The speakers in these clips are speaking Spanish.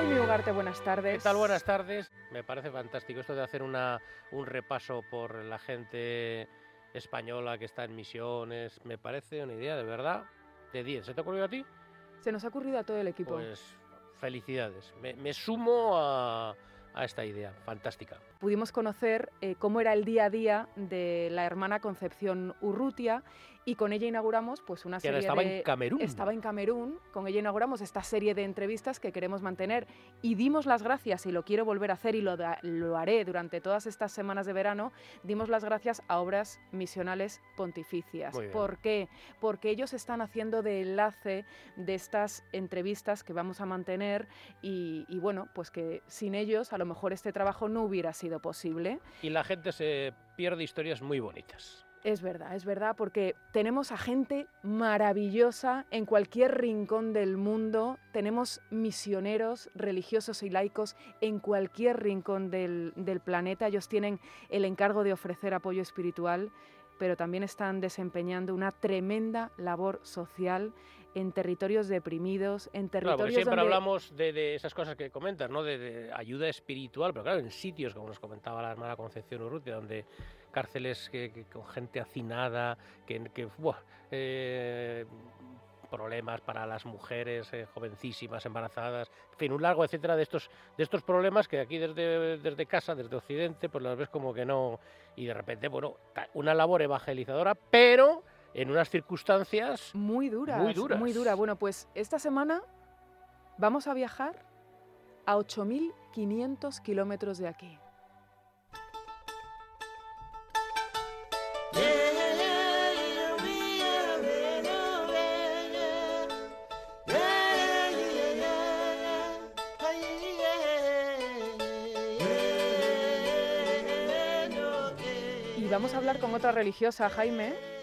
Jaime Ugarte, buenas tardes. ¿Qué tal? Buenas tardes. Me parece fantástico esto de hacer una, un repaso por la gente española que está en misiones. Me parece una idea de verdad de 10. ¿Se te ha ocurrido a ti? Se nos ha ocurrido a todo el equipo. Pues felicidades. Me, me sumo a, a esta idea fantástica. Pudimos conocer eh, cómo era el día a día de la hermana Concepción Urrutia y con ella inauguramos pues una Que serie estaba de en Camerún. estaba en Camerún, con ella inauguramos esta serie de entrevistas que queremos mantener y dimos las gracias y lo quiero volver a hacer y lo, da- lo haré durante todas estas semanas de verano, dimos las gracias a obras misionales pontificias. ¿Por qué? Porque ellos están haciendo de enlace de estas entrevistas que vamos a mantener y, y bueno, pues que sin ellos a lo mejor este trabajo no hubiera sido posible. Y la gente se pierde historias muy bonitas. Es verdad, es verdad, porque tenemos a gente maravillosa en cualquier rincón del mundo, tenemos misioneros religiosos y laicos en cualquier rincón del, del planeta, ellos tienen el encargo de ofrecer apoyo espiritual, pero también están desempeñando una tremenda labor social en territorios deprimidos, en Claro, territorios siempre donde... hablamos de, de esas cosas que comentas, ¿no? De, de ayuda espiritual, pero claro, en sitios, como nos comentaba la hermana Concepción Urrutia, donde cárceles que, que con gente hacinada, que, que buah, eh, problemas para las mujeres eh, jovencísimas, embarazadas, en fin, un largo etcétera de estos, de estos problemas que aquí desde, desde casa, desde Occidente, pues las ves como que no, y de repente, bueno, una labor evangelizadora, pero en unas circunstancias Muy duras, Muy duras. Muy dura. Bueno, pues esta semana vamos a viajar a 8.500 kilómetros de aquí. Y vamos a hablar con otra religiosa, Jaime.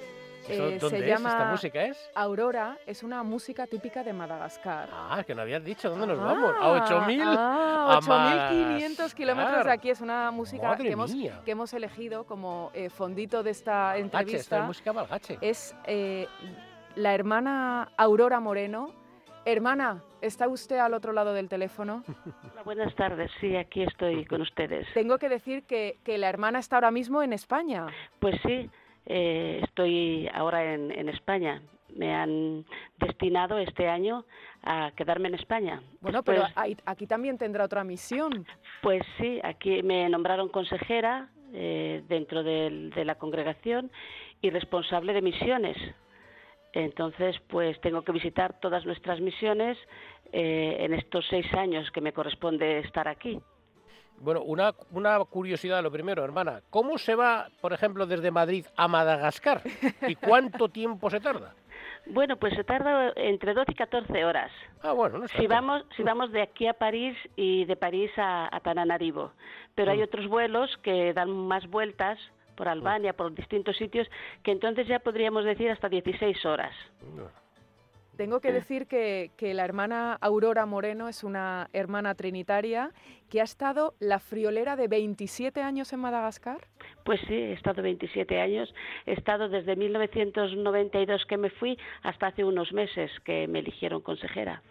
¿Eso Eh, ¿Dónde se es? llama ¿Esta música es? Aurora, es una música típica de Madagascar. Ah, que no habías dicho dónde nos Ah, vamos. A 8000. ah, a 8.500 kilómetros de aquí. Es una música que hemos, mía. que hemos elegido como eh, fondito de esta Malgache, esta entrevista. es música malgache. Es eh, la hermana Aurora Moreno. Hermana, ¿está usted al otro lado del teléfono? Hola, buenas tardes, sí, aquí estoy con ustedes. Tengo que decir que, que la hermana está ahora mismo en España. Pues sí, eh, estoy ahora en, en España. Me han destinado este año a quedarme en España. Bueno, Después- pero aquí también tendrá otra misión. Pues sí, aquí me nombraron consejera eh, dentro del- de la congregación y responsable de misiones. Entonces, pues tengo que visitar todas nuestras misiones eh, en estos seis años que me corresponde estar aquí. Bueno, una, una curiosidad, lo primero, hermana. ¿Cómo se va, por ejemplo, desde Madrid a Madagascar? ¿Y cuánto tiempo se tarda? Bueno, pues se tarda entre 12 y 14 horas. Ah, bueno, no Si vamos, si vamos de aquí a París y de París a, a Tananarivo. Pero hay Mm. otros vuelos que dan más vueltas por Albania, por distintos sitios, que entonces ya podríamos decir hasta 16 horas. Tengo que decir que, que la hermana Aurora Moreno es una hermana trinitaria que ha estado la friolera de 27 años en Madagascar. Pues sí, he estado 27 años, he estado desde 1992 que me fui hasta hace unos meses que me eligieron consejera.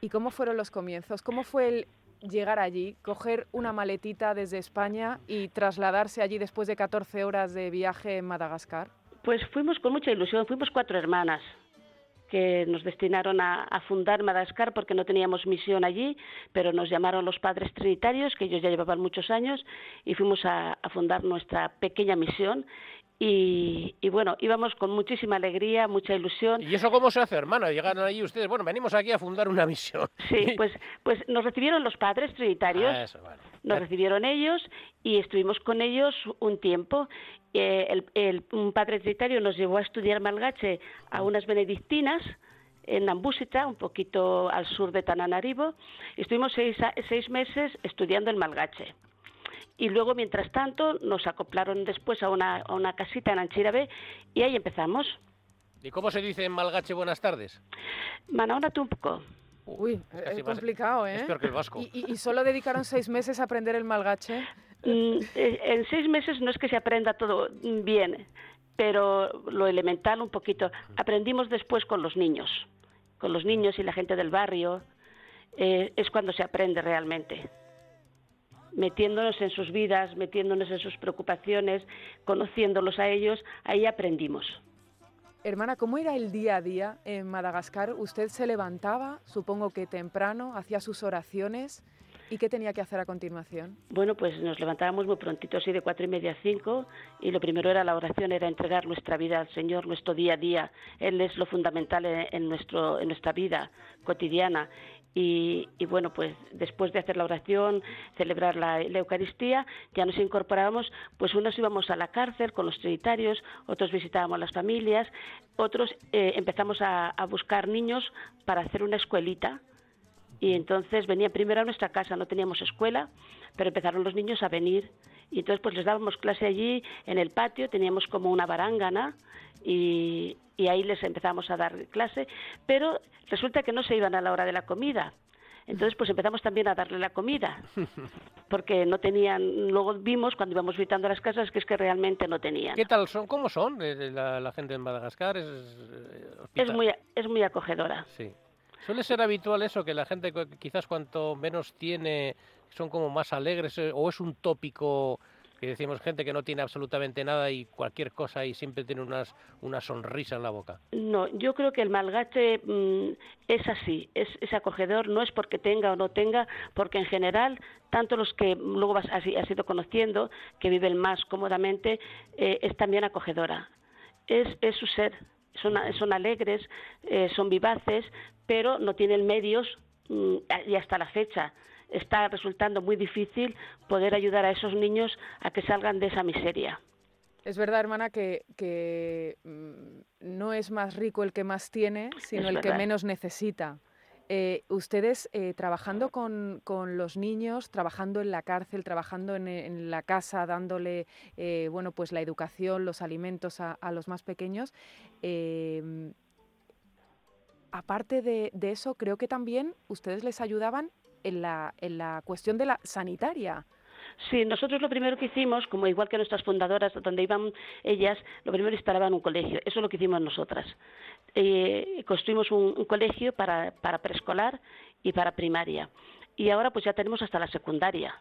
¿Y cómo fueron los comienzos? ¿Cómo fue el llegar allí, coger una maletita desde España y trasladarse allí después de 14 horas de viaje en Madagascar? Pues fuimos con mucha ilusión, fuimos cuatro hermanas que nos destinaron a, fundar Madagascar porque no teníamos misión allí, pero nos llamaron los padres trinitarios, que ellos ya llevaban muchos años, y fuimos a, a fundar nuestra pequeña misión. Y, y bueno, íbamos con muchísima alegría, mucha ilusión. ¿Y eso cómo se hace, hermana? Llegan allí ustedes, bueno, venimos aquí a fundar una misión. Sí, pues, pues nos recibieron los padres trinitarios, Ah, eso, vale. nos recibieron ellos y estuvimos con ellos un tiempo. Eh, el, el- un padre trinitario nos llevó a estudiar malgache a unas benedictinas en Nambúsita, un poquito al sur de Tananarivo. Estuvimos seis, seis meses estudiando el malgache. Y luego, mientras tanto, nos acoplaron después a una, a una casita en Anchirabe y ahí empezamos. ¿Y cómo se dice en malgache buenas tardes? Manaona Tumpco. Uy, es es, complicado, ¿eh? Es peor que el vasco. ¿Y, y- y solo dedicaron seis meses a aprender el malgache? Mm, eh, en seis meses no es que se aprenda todo bien, pero lo elemental un poquito. Aprendimos después con los niños, con los niños y la gente del barrio. eh, es cuando se aprende realmente metiéndonos en sus vidas, metiéndonos en sus preocupaciones, conociéndolos a ellos, ahí aprendimos. Hermana, ¿cómo era el día a día en Madagascar? ¿Usted se levantaba, supongo que temprano, hacía sus oraciones? ¿Y qué tenía que hacer a continuación? Bueno, pues nos levantábamos muy prontito, así de cuatro y media a cinco, y lo primero era la oración, era entregar nuestra vida al Señor, nuestro día a día. Él es lo fundamental en, nuestro, en nuestra vida cotidiana. Y, bueno, pues después de hacer la oración, celebrar la, Eucaristía, ya nos incorporábamos, pues unos íbamos a la cárcel con los trinitarios, otros visitábamos las familias, otros eh, empezamos a, a buscar niños para hacer una escuelita. Y entonces venían primero a nuestra casa, no teníamos escuela, pero empezaron los niños a venir y entonces pues les dábamos clase allí en el patio, teníamos como una barángana y, y ahí les empezamos a dar clase, pero resulta que no se iban a la hora de la comida. Entonces, pues empezamos también a darle la comida, porque no tenían. Luego vimos cuando íbamos visitando las casas que es que realmente no tenían. ¿Qué tal son? ¿Cómo son la, gente en Madagascar? Es, eh, es muy es muy acogedora. Sí. Suele ser habitual eso, que la gente quizás cuanto menos tiene son como más alegres, eh, o es un tópico que decimos gente que no tiene absolutamente nada y cualquier cosa y siempre tiene unas, una sonrisa en la boca. No, yo creo que el malgache mm, es así, es, acogedor, no es porque tenga o no tenga, porque en general, tanto los que luego has, has ido conociendo, que viven más cómodamente, eh, es también acogedora. Es, es su ser, son, son alegres, eh, son vivaces, pero no tienen medios mm, y hasta la fecha está resultando muy difícil poder ayudar a esos niños a que salgan de esa miseria. Es verdad, hermana, que, mm, no es más rico el que más tiene, sino el que menos necesita. Eh, ustedes eh, trabajando con, los niños, trabajando en la cárcel, trabajando en, la casa, dándole eh, bueno, pues la educación, los alimentos a, los más pequeños. Em, aparte de, eso, creo que también ustedes les ayudaban en la, en la cuestión de la sanitaria. Sí, nosotros lo primero que hicimos, como igual que nuestras fundadoras, donde iban ellas, lo primero instalaban un colegio. Eso es lo que hicimos nosotras. Eh, construimos un, colegio para, para preescolar y para primaria. Y ahora pues ya tenemos hasta la secundaria.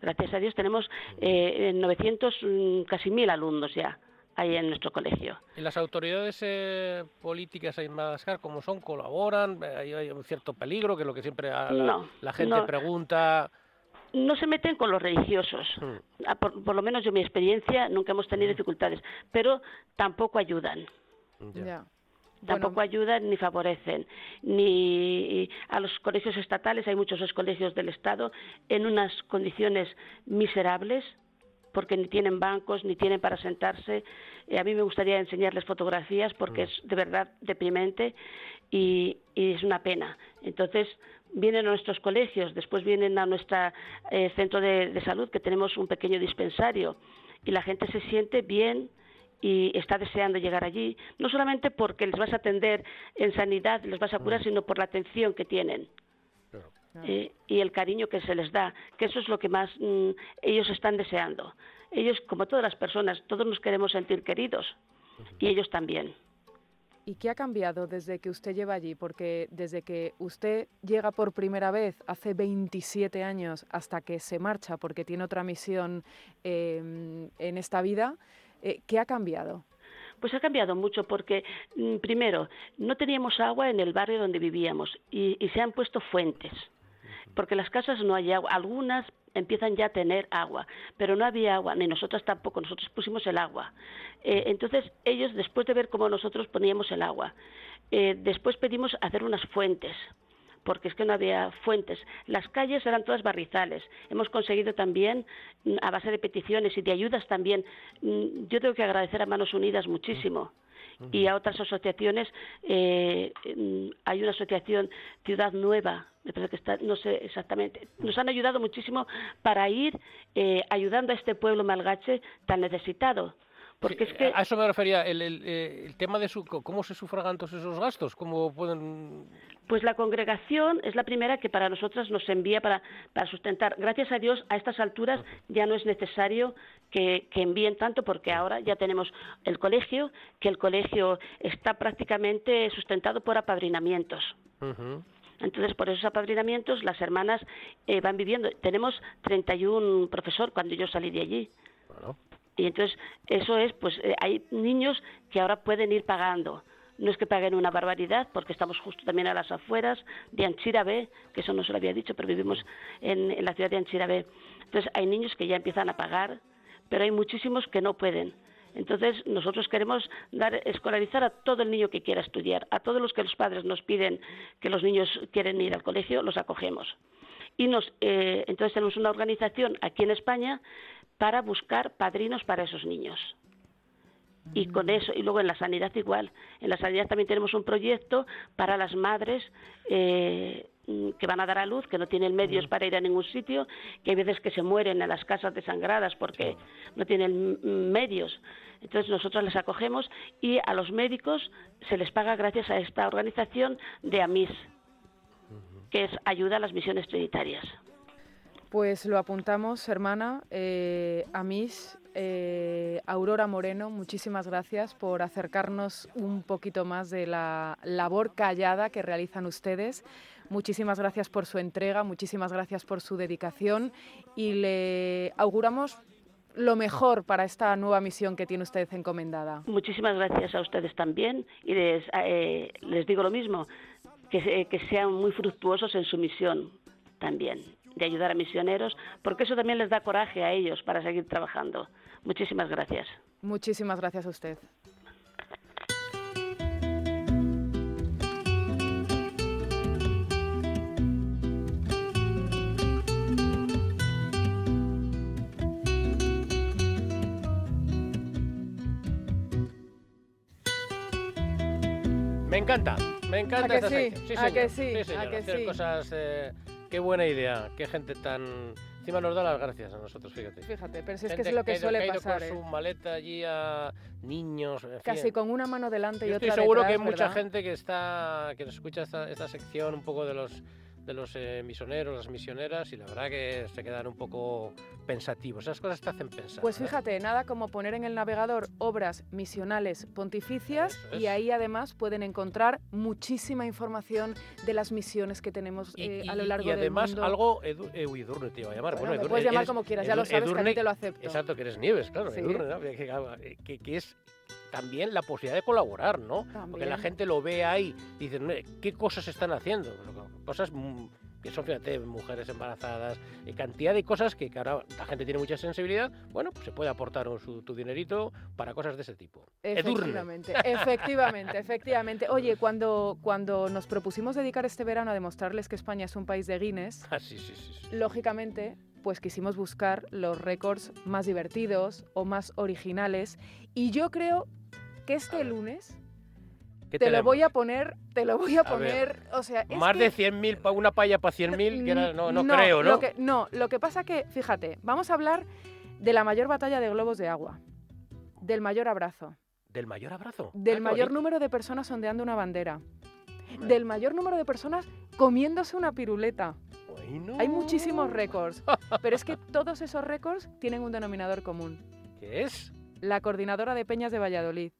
Gracias a Dios tenemos eh, 900, mm, casi mil alumnos ya ahí en nuestro colegio. ¿Y las autoridades eh, políticas en Madagascar cómo son? ¿Colaboran? ¿Hay, un cierto peligro? Que es lo que siempre la, gente pregunta no se meten con los religiosos. Hmm. Ah, por, lo menos yo mi experiencia nunca hemos tenido hmm. dificultades, pero tampoco ayudan. Tampoco ayudan ni favorecen. Ni a los colegios estatales, hay muchos colegios del Estado en unas condiciones miserables, porque ni tienen bancos, ni tienen para sentarse. Eh, a mí me gustaría enseñarles fotografías porque hmm. es de verdad deprimente y, y es una pena. Entonces, vienen a nuestros colegios, después vienen a nuestro eh, centro de, salud, que tenemos un pequeño dispensario, y la gente se siente bien y está deseando llegar allí, no solamente porque les vas a atender en sanidad, les vas a curar, mm. sino por la atención que tienen. Eh, y el cariño que se les da, que eso es lo que más mm, ellos están deseando. Ellos, como todas las personas, todos nos queremos sentir queridos y ellos también. ¿Y qué ha cambiado desde que usted lleva allí? Porque desde que usted llega por primera vez hace 27 años hasta que se marcha porque tiene otra misión em, en esta vida, eh, ¿qué ha cambiado? Pues ha cambiado mucho porque, mm, primero, no teníamos agua en el barrio donde vivíamos y se han puesto fuentes porque las casas no hay agua. Algunas empiezan ya a tener agua, pero no había agua, ni nosotros tampoco, nosotros pusimos el agua. Eh, entonces ellos, después de ver cómo nosotros poníamos el agua, eh, después pedimos hacer unas fuentes, porque es que no había fuentes. Las calles eran todas barrizales. Hemos conseguido también, mm, a base de peticiones y de ayudas también, mm, yo tengo que agradecer a Manos Unidas muchísimo y a otras asociaciones. Eh, mm, hay una asociación Ciudad Nueva, me parece que está, no sé exactamente. Nos han ayudado muchísimo para ir eh, ayudando a este pueblo malgache tan necesitado. Porque es que... A eso me refería, el, el, eh, el tema de su, cómo se sufragan todos esos gastos, cómo pueden... Pues la congregación es la primera que para nosotras nos envía para, para sustentar. Gracias a Dios, a estas alturas ya no es necesario que, envíen tanto porque ahora ya tenemos el colegio, que el colegio está prácticamente sustentado por apadrinamientos. Entonces, por esos apadrinamientos, las hermanas eh, van viviendo. Tenemos 31 profesor cuando yo salí de allí. Y entonces, eso es, pues eh, hay niños que ahora pueden ir pagando. No es que paguen una barbaridad, porque estamos justo también a las afueras de Anchirabe, que eso no se lo había dicho, pero vivimos en, en la ciudad de Anchirabe. Entonces, hay niños que ya empiezan a pagar, pero hay muchísimos que no pueden. Entonces, nosotros queremos dar, escolarizar a todo el niño que quiera estudiar, a todos los que los padres nos piden que los niños quieren ir al colegio, los acogemos. Y nos, eh, entonces tenemos una organización aquí en España para buscar padrinos para esos niños. Y con eso, y luego en la sanidad igual. En la sanidad también tenemos un proyecto para las madres eh, Mm, que van a dar a luz, que no tienen medios para ir a ningún sitio, que hay veces que se mueren en las casas desangradas porque no tienen medios. Entonces nosotros les acogemos y a los médicos se les paga gracias a esta organización de AMIS, que es Ayuda a las Misiones Trinitarias. Pues lo apuntamos, hermana. Eh, AMIS, eh, Aurora Moreno, muchísimas gracias por acercarnos un poquito más de la labor callada que realizan ustedes. Muchísimas gracias por su entrega, muchísimas gracias por su dedicación y le auguramos lo mejor para esta nueva misión que tiene usted encomendada. Muchísimas gracias a ustedes también y les, eh, digo lo mismo, que, que sean muy fructuosos en su misión también, de ayudar a misioneros, porque eso también les da coraje a ellos para seguir trabajando. Muchísimas gracias. Muchísimas gracias a usted. Me encanta, me encanta esta sí? sección. ¿A que sí? sí ¿A que hacer sí? cosas... Eh, qué buena idea, qué gente tan... Encima nos da las gracias a nosotros, fíjate. Fíjate, pero si es que es lo que suele ido pasar. con ¿eh? su maleta allí a niños. Casi con una mano delante y Yo otra estoy seguro que hay mucha gente que está que nos escucha esta, esta sección un poco de los de los eh, misioneros, las misioneras y la verdad que se quedan un poco pensativos. Esas cosas te hacen pensar. Pues fíjate, nada como poner en el navegador obras misionales pontificias es. y ahí además pueden encontrar muchísima información de las misiones que tenemos Y, eh, y- a lo largo y además del mundo. algo edu, eh, uy, Edurne te iba a llamar. Bueno, Bueno, Edurne, puedes llamar eres- como quieras, ya lo sabes que a ti Edurne- te lo acepto. Exacto, que eres Nieves, claro, Sí. Edurne, ¿no? que- que- que es también la posibilidad de colaborar, ¿no? Porque la gente lo ve ahí dice, "Mire, ¿qué cosas están haciendo? Cosas mm, que son, fíjate, mujeres embarazadas, y cantidad de cosas que, que ahora la gente tiene mucha sensibilidad, bueno, pues se puede aportar su, tu dinerito para cosas de ese tipo. Edurne. Efectivamente, efectivamente, efectivamente. Oye, cuando, cuando nos propusimos dedicar este verano a demostrarles que España es un país de Guinness, Ah, sí, sí, sí. sí. lógicamente, pues quisimos buscar los récords más divertidos o más originales. Y yo creo que este lunes ¿Qué te lo voy a poner, te lo voy a A ver. poner, o sea, es Más que- de 100.000, pa- una palla para 100.000, que era- no, no, no, creo, ¿no? Lo que, no, lo que pasa que, fíjate, vamos a hablar de la mayor batalla de globos de agua, del mayor abrazo, Del mayor abrazo. del Ah, mayor bonito. número de personas ondeando una bandera, del mayor número de personas comiéndose una piruleta. bueno. Hay muchísimos récords, pero es que todos esos récords tienen un denominador común, ¿Qué es? la Coordinadora de Peñas de Valladolid.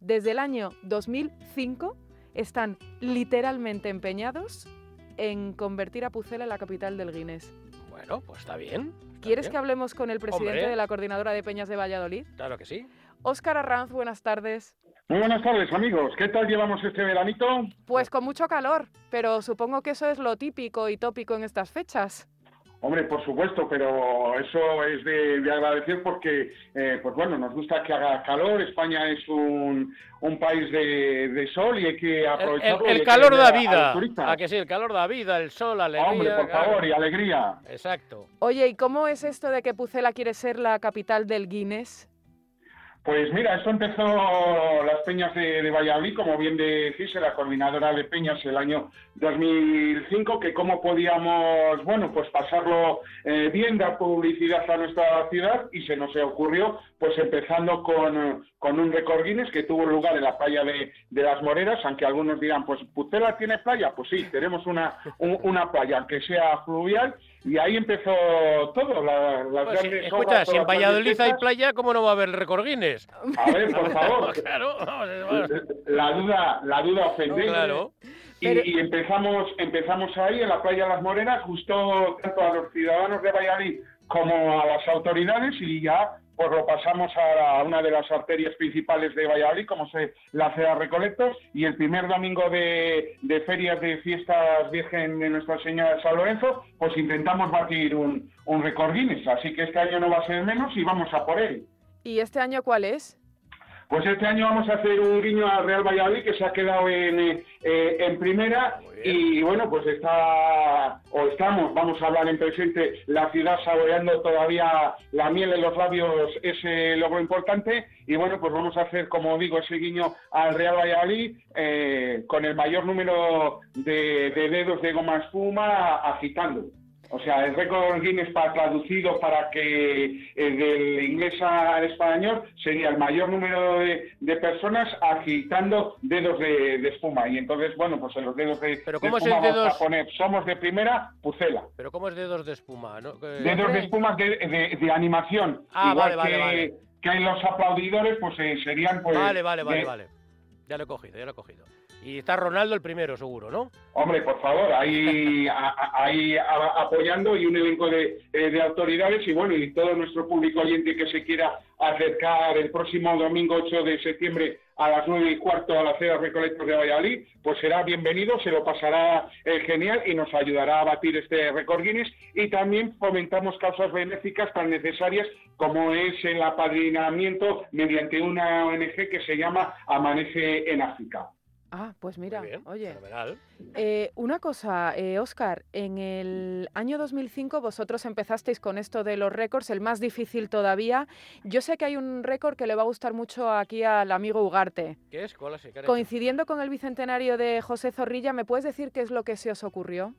Desde el año 2005 están literalmente empeñados en convertir a Pucela en la capital del Guinness. Bueno, pues está bien. está ¿Quieres bien. que hablemos con el presidente Hombre. de la Coordinadora de Peñas de Valladolid? Claro que sí. Óscar Arranz, buenas tardes. Muy buenas tardes, amigos. ¿Qué tal llevamos este veranito? Pues con mucho calor, pero supongo que eso es lo típico y tópico en estas fechas. Hombre, por supuesto, pero eso es de, de agradecer porque, eh, pues bueno, nos gusta que haga calor. España es un, un país de, de sol y hay que El, aprovecharlo. el- el que calor da vida. ¿A que sí? El calor da vida, el sol, alegría. Hombre, por claro. favor, y alegría. Exacto. Oye, ¿y cómo es esto de que Pucela quiere ser la capital del Guinness? Pues mira, esto empezó las peñas de, de Valladolid, como bien decís, la coordinadora de peñas el año 2005, que cómo podíamos, bueno, pues pasarlo eh, bien, dar publicidad a nuestra ciudad y se nos ocurrió, pues empezando con, con un récord Guinness que tuvo lugar en la playa de, de las Moreras, aunque algunos dirán, pues Pucela tiene playa, pues sí, tenemos una, un- una playa, aunque sea fluvial, y ahí empezó todo, la- las Pues, grandes escucha, obras, si en Valladolid hay playa, ¿cómo no va a haber récord Guinness? A ver, por favor. claro, vamos, La duda, la duda ofende. claro. Y, y empezamos, empezamos ahí en la playa Las Morenas, justo tanto a los ciudadanos de Valladolid como a las autoridades y ya pues lo pasamos a una de las arterias principales de Valladolid, como se la CEA Recolectos, y el primer domingo de, de, ferias de fiestas Virgen de Nuestra Señora de San Lorenzo, pues intentamos batir un, un récord Guinness, así que este año no va a ser menos y vamos a por él. ¿Y este año cuál es? Pues este año vamos a hacer un guiño al Real Valladolid que se ha quedado en, eh, en primera y bueno, pues está, o estamos, vamos a hablar en presente, la ciudad saboreando todavía la miel en los labios, ese logro importante y bueno, pues vamos a hacer, como digo, ese guiño al Real Valladolid eh, con el mayor número de, de dedos de goma espuma agitando. O sea, el récord Guinness para, traducido para que eh, del inglés al español sería el mayor número de, de personas agitando dedos de, de, espuma. Y entonces, bueno, pues en los dedos de, ¿Pero cómo de espuma es el dedos... vamos a poner somos de primera, pucela. ¿Pero cómo es dedos de espuma? ¿no? Dedos de espuma de, de animación. Ah, Igual vale, que, vale, que en los aplaudidores, pues eh, serían pues... Vale, vale, vale, vale. Ya lo he cogido, ya lo he cogido. Y está Ronaldo el primero, seguro, ¿no? Hombre, por favor, ahí, apoyando y un elenco de, eh, de autoridades y bueno, y todo nuestro público oyente que se quiera acercar el próximo domingo 8 de septiembre a las 9 y cuarto a la Cera Recolectos de Valladolid, pues será bienvenido, se lo pasará eh, genial y nos ayudará a batir este récord Guinness y también fomentamos causas benéficas tan necesarias como es el apadrinamiento mediante una ONG que se llama Amanece en África. Ah, pues mira, Muy bien, oye. fenomenal. Eh, una cosa, eh, Oscar, en el año 2005 vosotros empezasteis con esto de los récords, el más difícil todavía. Yo sé que hay un récord que le va a gustar mucho aquí al amigo Ugarte. ¿Qué es? ¿Cuál es? Coincidiendo con el bicentenario de José Zorrilla, ¿me puedes decir qué es lo que se os ocurrió?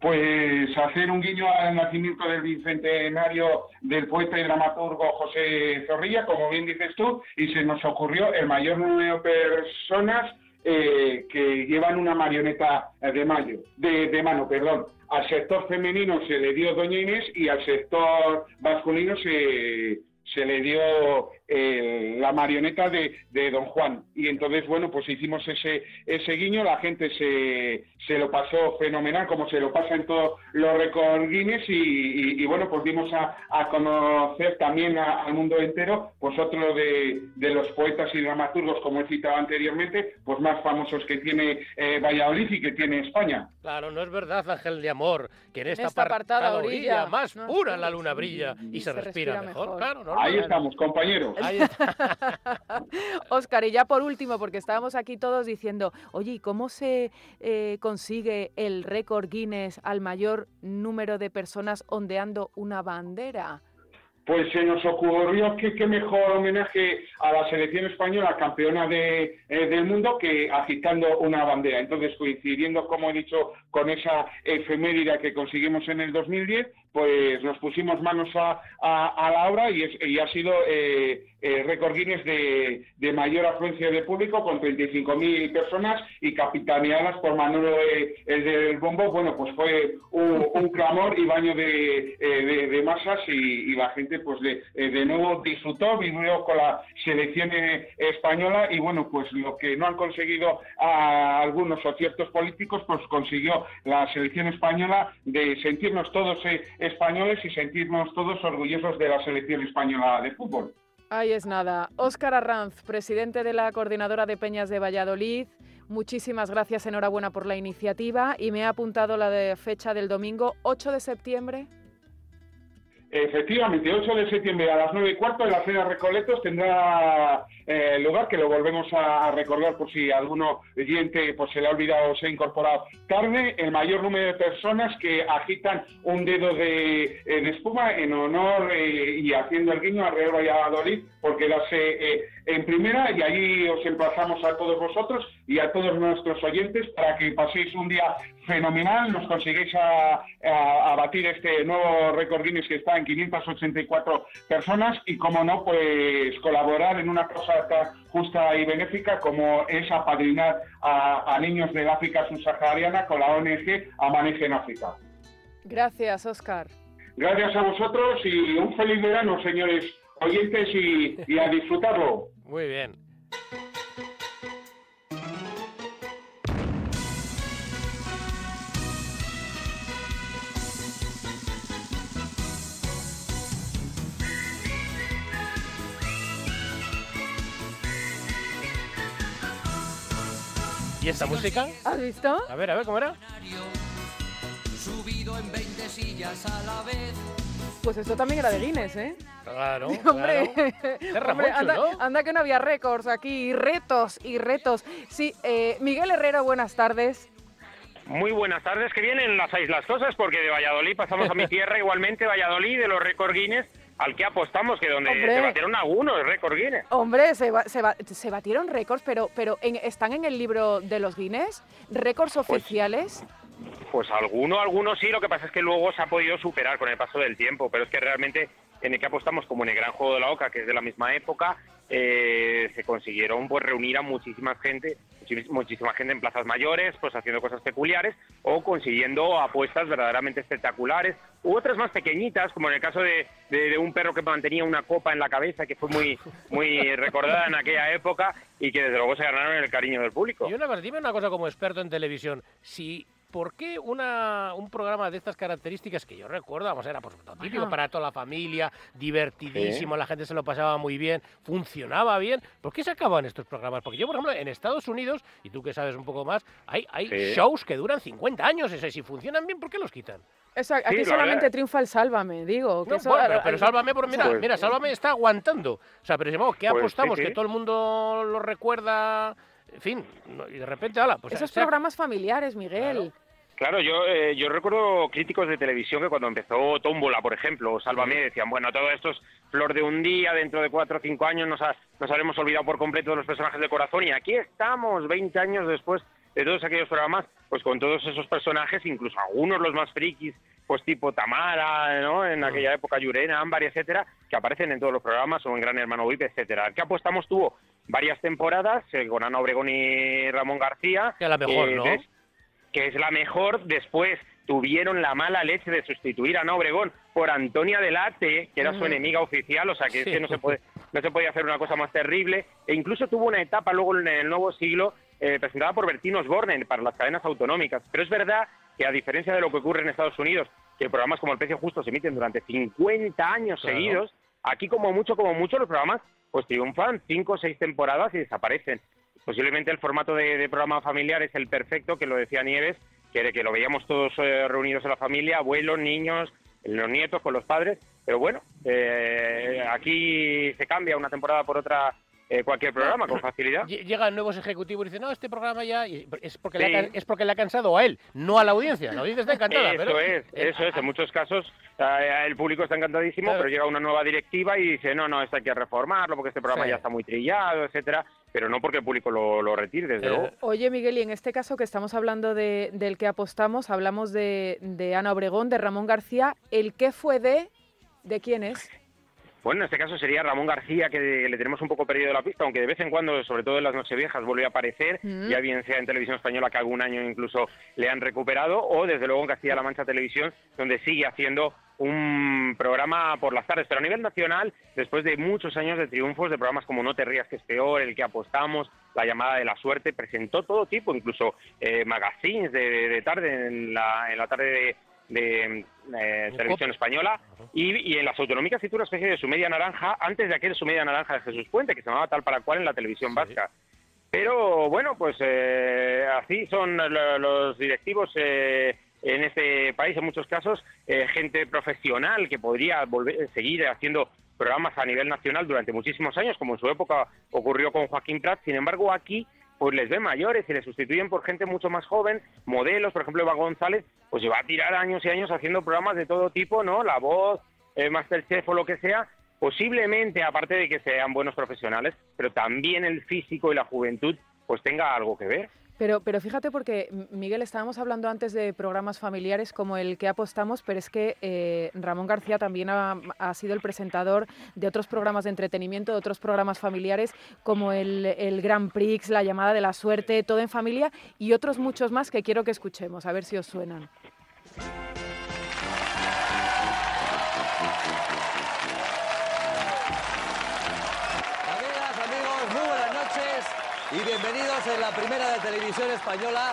Pues hacer un guiño al nacimiento del bicentenario del poeta y dramaturgo José Zorrilla, como bien dices tú, y se nos ocurrió el mayor número de personas eh, que llevan una marioneta de, mayo, de, de mano. Perdón. Al sector femenino se le dio Doña Inés y al sector masculino se, se le dio eh, la marioneta de, de, Don Juan. Y entonces, bueno, pues hicimos ese, ese guiño, la gente se, se lo pasó fenomenal, como se lo pasa en todos los récords Guinness, y, y, y, bueno, pues dimos a, a conocer también a, al mundo entero, pues otro de, de, los poetas y dramaturgos, como he citado anteriormente, pues más famosos que tiene eh, Valladolid y que tiene España. Claro, no es verdad, Ángel de Amor, que en esta, en esta apartada orilla, más no, pura la luna brilla y, y se, se respira, respira mejor. mejor. Claro, no, Ahí no, estamos, compañeros. Ahí está. Oscar, y ya por último, porque estábamos aquí todos diciendo, oye, ¿y cómo se eh, consigue el récord Guinness al mayor número de personas ondeando una bandera? Pues se nos ocurrió que qué mejor homenaje a la selección española, campeona de, eh, del mundo, que agitando una bandera. Entonces, coincidiendo, como he dicho, con esa efeméride que conseguimos en el 2010, pues nos pusimos manos a, a, a la obra y, es, y, ha sido eh, eh, récord Guinness de, de, mayor afluencia de público con 35.000 personas y capitaneadas por Manolo eh, el del Bombo. Bueno, pues fue un, un clamor y baño de, de, de masas y, y, la gente pues de, de nuevo disfrutó, vivió con la selección española y bueno, pues lo que no han conseguido a algunos o ciertos políticos, pues consiguió la selección española de sentirnos todos españoles y sentirnos todos orgullosos de la selección española de fútbol. Ahí es nada. Óscar Arranz, presidente de la Coordinadora de Peñas de Valladolid. Muchísimas gracias, enhorabuena por la iniciativa y me ha apuntado la de fecha del domingo 8 de septiembre. Efectivamente, 8 de septiembre a las 9 y cuarto en la Cena Recoletos tendrá eh, lugar, que lo volvemos a recordar por si alguno oyente pues, se le ha olvidado o se ha incorporado. Tarde, el mayor número de personas que agitan un dedo de, eh, de espuma en honor eh, y haciendo el guiño a Real Valladolid por quedarse eh, en primera. Y allí os emplazamos a todos vosotros y a todos nuestros oyentes para que paséis un día fenomenal, nos consigáis a, a, a batir este nuevo récord Guinness que está en 584 personas y como no, pues colaborar en una cosa tan justa y benéfica como es apadrinar a, a niños del África subsahariana con la ONG Amanece en África. Gracias, Oscar. Gracias a vosotros y un feliz verano, señores oyentes y a disfrutarlo. Muy bien. Esta música? ¿Has visto? A ver, a ver, ¿cómo era? Subido en 20 sillas a la vez. Pues esto también era de Guinness, ¿eh? Claro, Hombre, claro. hombre, mucho, anda, que no había récords aquí, y retos y retos. Sí, eh, Miguel Herrera, buenas tardes. Muy buenas tardes, que vienen las las cosas, porque de Valladolid pasamos a mi tierra, igualmente Valladolid, de los récord Guinness, al que apostamos, que donde Hombre. se batieron algunos récord Guinness. Hombre, se, ba- se, ba- se batieron récords, pero, pero en- ¿están en el libro de los Guinness? ¿Récords oficiales? Pues alguno, algunos sí, lo que pasa es que luego se ha podido superar con el paso del tiempo, pero es que realmente en el que apostamos, como en el Gran Juego de la Oca, que es de la misma época, eh, se consiguieron pues reunir a muchísima gente, muchísima gente en plazas mayores, pues haciendo cosas peculiares o consiguiendo apuestas verdaderamente espectaculares, u otras más pequeñitas, como en el caso de, de- un perro que mantenía una copa en la cabeza, que fue muy, muy recordada en aquella época y que desde luego se ganaron el cariño del público. Y una cosa, dime una cosa como experto en televisión. Si, ¿Por qué una, un programa de estas características que yo recuerdo, vamos, era pues, lo típico para toda la familia, divertidísimo, la gente se lo pasaba muy bien, funcionaba bien? ¿Por qué se acaban estos programas? Porque yo, por ejemplo, en Estados Unidos, y tú que sabes un poco más, hay, hay Sí. shows que duran 50 años. Ese, si funcionan bien, ¿por qué los quitan? Esa- aquí la solamente verdad. triunfa el Sálvame, digo. que No, eso- bueno, pero, Sálvame, por, mira, Pues- mira, Sálvame está aguantando. O sea, pero digamos, ¿qué Pues sí, apostamos? sí. Que todo el mundo lo recuerda, en fin, no- y de repente, ala, pues Esos programas familiares, Miguel. Claro, yo, eh, yo recuerdo críticos de televisión que cuando empezó Tómbola, por ejemplo, o Sálvame, decían, bueno, todo esto es flor de un día, dentro de cuatro o cinco años nos, ha- nos habremos olvidado por completo de los personajes de corazón y aquí estamos, 20 años después de todos aquellos programas, pues con todos esos personajes, incluso algunos los más frikis, pues tipo Tamara, ¿no? En aquella época Yurena, Ámbar, etcétera, que aparecen en todos los programas o en Gran Hermano VIP, etcétera. Que apostamos tuvo varias temporadas eh, con Ana Obregón y Ramón García. Que la mejor, eh, ¿no? des- que es la mejor. Después tuvieron la mala leche de sustituir a Ana Obregón por Antonia Delate, que era su Mm. enemiga oficial, o sea que es Sí. que no se puede no se podía hacer una cosa más terrible. E incluso tuvo una etapa luego en el nuevo siglo eh, presentada por Bertín Osborne para las cadenas autonómicas. Pero es verdad que a diferencia de lo que ocurre en Estados Unidos, que programas como El Precio Justo se emiten durante 50 años Claro. seguidos, aquí como mucho, como mucho los programas pues triunfan cinco o seis temporadas y desaparecen. Posiblemente el formato de, de programa familiar es el perfecto, que lo decía Nieves, que, que lo veíamos todos eh, reunidos en la familia, abuelos, niños, los nietos con los padres, pero bueno, eh, aquí se cambia una temporada por otra eh, cualquier programa con facilidad. Lle- Llegan nuevos ejecutivos y dicen, no, este programa ya y es porque, le ha, es porque le ha cansado a él, no a la audiencia. La audiencia está encantada. Eso pero, es, eh, eso es. En muchos casos eh, el público está encantadísimo, Claro. pero llega una nueva directiva y dice, no, no, esto hay que reformarlo porque este programa Sí. ya está muy trillado, etcétera, pero no porque el público lo, lo retire, desde Eh, luego. Oye, Miguel, y en este caso que estamos hablando de, del que apostamos, hablamos de, de Ana Obregón, de Ramón García. ¿El qué fue de? ¿De quién es? Bueno, en este caso sería Ramón García, que le tenemos un poco perdido la pista, aunque de vez en cuando, sobre todo en las Nocheviejas, vuelve a aparecer, Mm. ya bien sea en Televisión Española, que algún año incluso le han recuperado, o desde luego en Castilla-La Mancha Televisión, donde sigue haciendo un programa por las tardes. Pero a nivel nacional, después de muchos años de triunfos de programas como No te rías que es peor, El que apostamos, La llamada de la suerte, presentó todo tipo, incluso eh, magazines de, de- de tarde, en la, en la tarde de, de, eh, televisión española y, y en las autonómicas hizo una especie de su media naranja antes de aquel su media naranja de Jesús Puente que se llamaba tal para cual en la televisión Sí. vasca. Pero bueno pues eh, así son lo- los directivos eh, en este país en muchos casos eh, gente profesional que podría volver seguir haciendo programas a nivel nacional durante muchísimos años como en su época ocurrió con Joaquín Prat sin embargo aquí pues les ven mayores y les sustituyen por gente mucho más joven, modelos, por ejemplo Eva González, pues lleva a tirar años y años haciendo programas de todo tipo, ¿no? La voz, eh, Masterchef o lo que sea, posiblemente, aparte de que sean buenos profesionales, pero también el físico y la juventud, pues tenga algo que ver. Pero, pero fíjate porque, Miguel, estábamos hablando antes de programas familiares como el que apostamos, pero es que eh, Ramón García también ha, ha sido el presentador de otros programas de entretenimiento, de otros programas familiares como el, el Grand Prix, La llamada de la suerte, Todo en familia y otros muchos más que quiero que escuchemos, a ver si os suenan. Bienvenidos en la primera de televisión española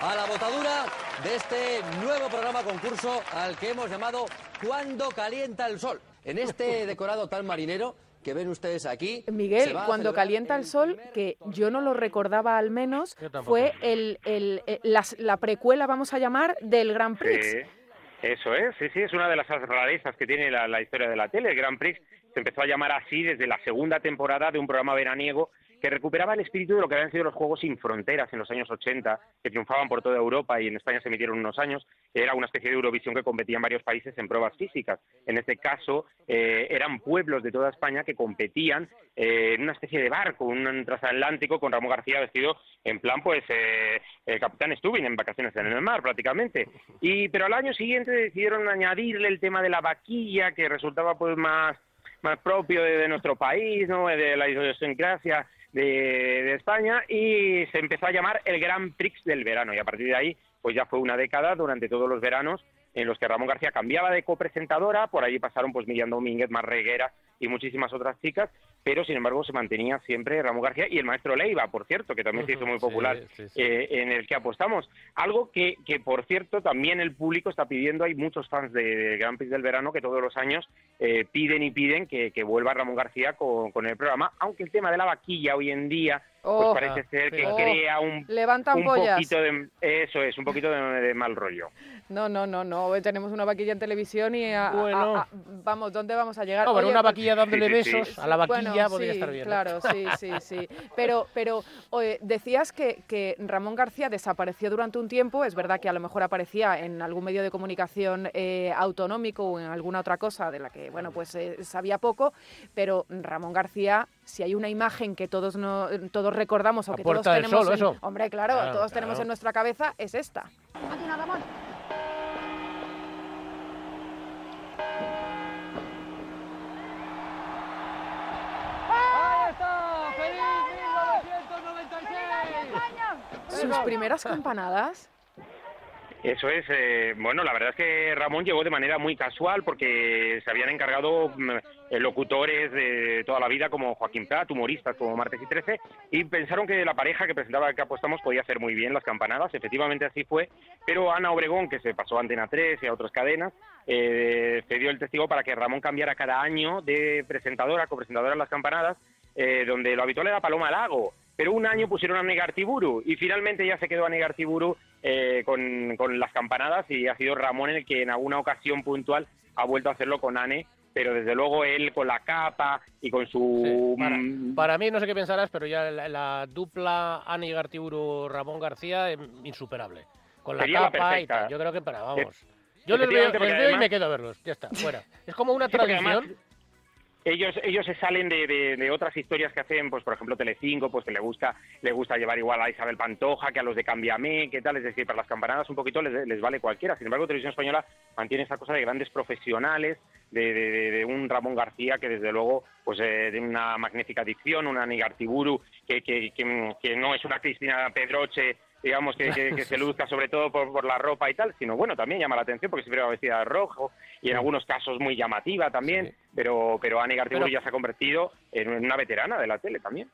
a la botadura de este nuevo programa concurso al que hemos llamado Cuando calienta el sol. En este decorado tan marinero que ven ustedes aquí. Miguel, cuando calienta el sol, que yo no lo recordaba al menos, fue el, el, eh, la, precuela, vamos a llamar, del Grand Prix. Sí, eso es, sí, sí, es una de las rarezas que tiene la, la historia de la tele. El Grand Prix se empezó a llamar así desde la segunda temporada de un programa veraniego que recuperaba el espíritu de lo que habían sido los Juegos sin Fronteras en los años 80, que triunfaban por toda Europa y en España se emitieron unos años. Era una especie de Eurovisión que competía en varios países en pruebas físicas. En este caso, eh, eran pueblos de toda España que competían eh, en una especie de barco, un transatlántico, con Ramón García vestido en plan, pues, eh, el capitán Stubin en vacaciones en el mar, prácticamente. Y, pero al año siguiente decidieron añadirle el tema de la vaquilla, que resultaba, pues, más más propio de, nuestro país, ¿no? de la idiosincrasia de, España y se empezó a llamar el Gran Prix del verano. Y a partir de ahí pues ya fue una década durante todos los veranos en los que Ramón García cambiaba de copresentadora, por allí pasaron pues Miriam Domínguez, Marreguera y muchísimas otras chicas, pero sin embargo se mantenía siempre Ramón García y el maestro Leiva, por cierto, que también se hizo muy popular, eh, en el que apostamos. Algo que, que, por cierto, también el público está pidiendo, hay muchos fans de, Gran Prix del Verano que todos los años eh, piden y piden que, vuelva Ramón García con, con el programa, aunque el tema de la vaquilla hoy en día pues oh, parece ser que oh, crea un, un poquito de eso es un poquito de, mal rollo. No no no no tenemos una vaquilla en televisión y bueno. vamos dónde vamos a llegar no, pero una vaquilla dándole besos a la vaquilla podría estar bien claro sí sí sí pero pero decías que, que Ramón García desapareció durante un tiempo es verdad que a lo mejor aparecía en algún medio de comunicación eh, autonómico o en alguna otra cosa de la que bueno pues eh, sabía poco pero Ramón García si hay una imagen que todos no todos recordamos o que todos tenemos. eso. Hombre, claro, todos tenemos en nuestra cabeza, es esta. Ramón. Sus primeras campanadas eso es, eh, bueno, la verdad es que Ramón llegó de manera muy casual porque se habían encargado mm, eh, locutores de toda la vida como Joaquín Prat, humoristas como Martes y Trece, y pensaron que la pareja que presentaba que apostamos podía hacer muy bien las campanadas, efectivamente así fue, pero Ana Obregón, que se pasó a Antena 3 y a otras cadenas, eh, cedió el testigo para que Ramón cambiara cada año de presentadora, copresentadora en las campanadas, eh, donde lo habitual era Paloma Lago, pero un año pusieron a Negartiburu y finalmente ya se quedó a Negartiburu eh, con, con, las campanadas y ha sido Ramón el que en alguna ocasión puntual ha vuelto a hacerlo con Ane, pero desde luego él con la capa y con su... Mm, para, mí no sé qué pensarás, pero ya la, dupla Ane Gartiburu Ramón García es insuperable. Con la capa y tal. Yo creo que para, vamos. Yo les veo, y me quedo a verlos, ya está, fuera. Es como una tradición ellos ellos se salen de, de, otras historias que hacen pues por ejemplo Telecinco pues que le gusta le gusta llevar igual a Isabel Pantoja que a los de Cambiame qué tal es decir para las campanadas un poquito les, les vale cualquiera. Sin embargo Televisión Española mantiene esa cosa de grandes profesionales de, de un Ramón García que desde luego pues eh, de una magnífica dicción una Nigartiburu que, que, que, que no es una Cristina Pedroche digamos, que, se luzca sobre todo por, la ropa y tal, sino bueno, también llama la atención porque siempre va vestida de rojo y en algunos casos muy llamativa también, pero, pero Annie Gartiburu ya se ha convertido en una veterana de la tele también.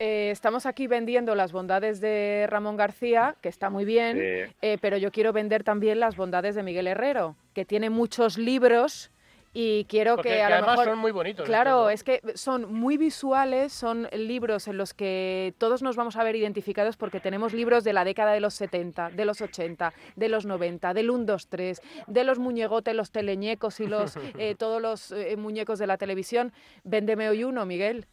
Eh, estamos aquí vendiendo las bondades de Ramón García, que está muy bien, eh, pero yo quiero vender también las bondades de Miguel Herrero, que tiene muchos libros y quiero que, a lo mejor son muy bonitos claro es que son muy visuales son libros en los que todos nos vamos a ver identificados porque tenemos libros de la década de los 70 de los 80 de los 90 del 1 2 3 de los muñegotes los teleñecos y los eh, todos los eh, muñecos de la televisión. Véndeme hoy uno Miguel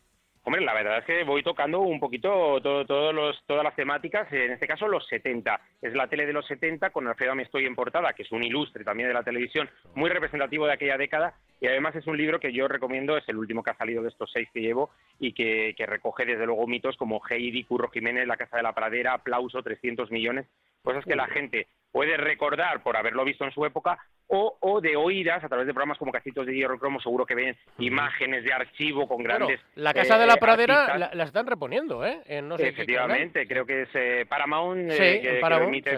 Hombre, la verdad es que voy tocando un poquito todo, los, todas las temáticas, en este caso los 70. Es la tele de los 70 con Alfredo Me Estoy en portada, que es un ilustre también de la televisión, muy representativo de aquella década. Y además es un libro que yo recomiendo, es el último que ha salido de estos seis que llevo y que, que recoge desde luego mitos como Heidi, Curro Jiménez, La Casa de la Pradera, Aplauso, 300 millones, cosas que la gente puede recordar por haberlo visto en su época o, o, de oídas a través de programas como Casitos de Hierro Cromo, seguro que ven imágenes de archivo con grandes. la Casa de la eh, Pradera la, están reponiendo, ¿eh? Efectivamente, creo que es eh, Paramount, eh, que, lo emite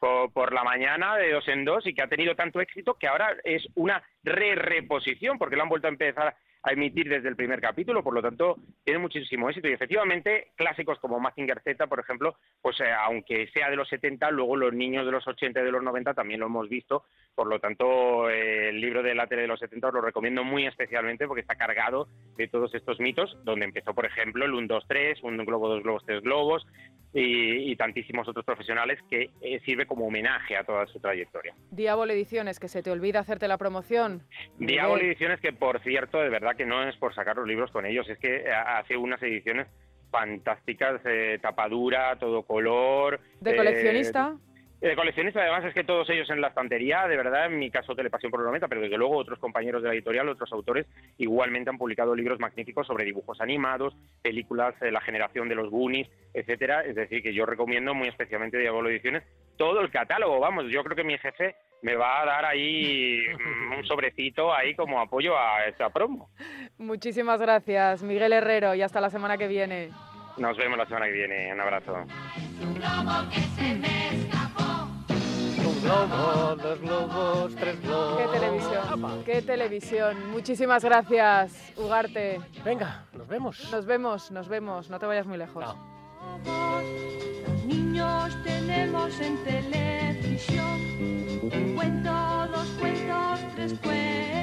por, por, la mañana de dos en dos y que ha tenido tanto éxito que ahora es una re-reposición porque lo han vuelto a empezar a emitir desde el primer capítulo, por lo tanto, tiene muchísimo éxito. Y efectivamente, clásicos como Mazinger Z, por ejemplo, pues eh, aunque sea de los 70, luego los niños de los 80 y de los 90 también lo hemos visto. Por lo tanto, eh, el libro de la tele de los 70 os lo recomiendo muy especialmente porque está cargado de todos estos mitos, donde empezó, por ejemplo, el 1, 2, 3, un globo, dos globos, tres globos, y, tantísimos otros profesionales que eh, sirve como homenaje a toda su trayectoria. Diablo Ediciones, que se te olvida hacerte la promoción. Diablo Ediciones, que por cierto, de verdad que no es por sacar los libros con ellos, es que hace unas ediciones fantásticas, eh, tapadura, todo color. ¿De coleccionista? De coleccionista, además, es que todos ellos en la estantería, de verdad, en mi caso Telepasión por los 90, pero desde luego otros compañeros de la editorial, otros autores, igualmente han publicado libros magníficos sobre dibujos animados, películas, eh, la generación de los Goonies, etcétera. Es decir, que yo recomiendo muy especialmente Diablo Ediciones todo el catálogo. Vamos, yo creo que mi jefe me va a dar ahí un sobrecito ahí como apoyo a esta promo. Muchísimas gracias, Miguel Herrero, y hasta la semana que viene. Nos vemos la semana que viene. Un abrazo. Dos globos, tres globos. Qué televisión, qué televisión. Muchísimas gracias, Ugarte. Venga, nos vemos. Nos vemos, nos vemos. No te vayas muy lejos. Los niños tenemos en televisión un cuento, dos cuentos, tres cuentos